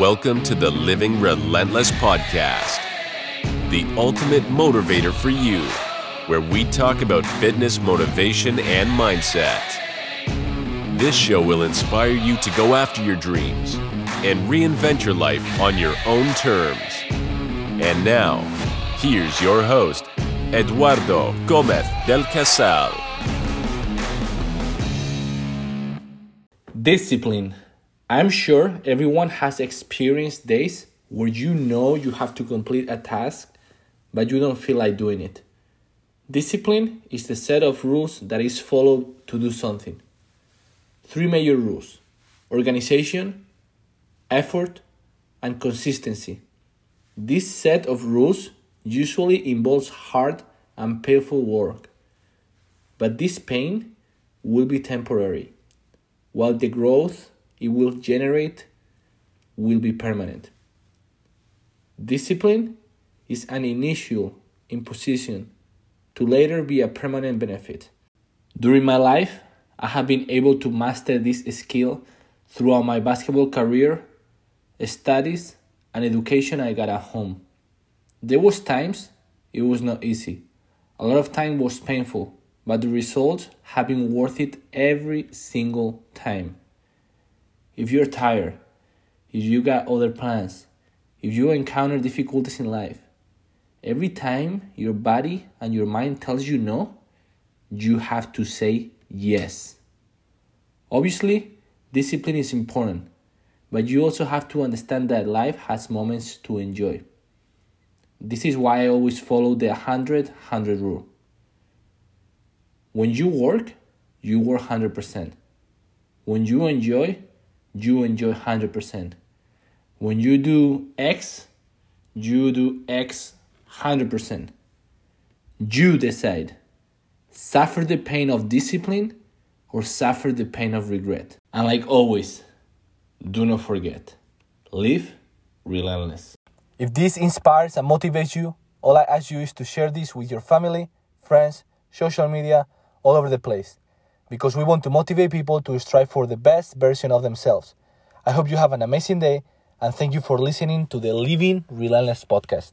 Welcome to the Living Relentless Podcast, the ultimate motivator for you, where we talk about fitness, motivation, and mindset. This show will inspire you to go after your dreams and reinvent your life on your own terms. And now, here's your host, Eduardo Gomez del Casal. Discipline. I'm sure everyone has experienced days where you know you have to complete a task, but you don't feel like doing it. Discipline is the set of rules that is followed to do something. Three major rules organization, effort, and consistency. This set of rules usually involves hard and painful work, but this pain will be temporary, while the growth it will generate will be permanent. Discipline is an initial imposition to later be a permanent benefit. During my life, I have been able to master this skill throughout my basketball career, studies, and education I got at home. There was times it was not easy. A lot of time was painful, but the results have been worth it every single time. If you're tired, if you got other plans, if you encounter difficulties in life, every time your body and your mind tells you no, you have to say yes. Obviously, discipline is important, but you also have to understand that life has moments to enjoy. This is why I always follow the 100 100 rule. When you work, you work 100%. When you enjoy, you enjoy 100%. When you do X, you do X 100%. You decide. Suffer the pain of discipline or suffer the pain of regret. And like always, do not forget live relentless. If this inspires and motivates you, all I ask you is to share this with your family, friends, social media, all over the place. Because we want to motivate people to strive for the best version of themselves. I hope you have an amazing day and thank you for listening to the Living Relentless podcast.